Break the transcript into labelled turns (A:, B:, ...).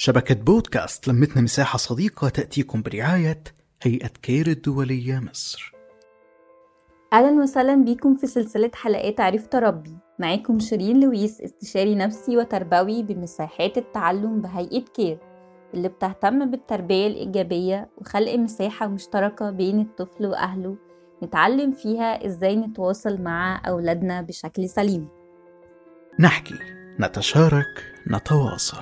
A: شبكة بودكاست لمتنا مساحة صديقة تأتيكم برعاية هيئة كير الدولية مصر.
B: أهلا وسهلا بيكم في سلسلة حلقات عرفت أربي معاكم شيرين لويس استشاري نفسي وتربوي بمساحات التعلم بهيئة كير اللي بتهتم بالتربية الإيجابية وخلق مساحة مشتركة بين الطفل وأهله نتعلم فيها إزاي نتواصل مع أولادنا بشكل سليم.
A: نحكي نتشارك نتواصل.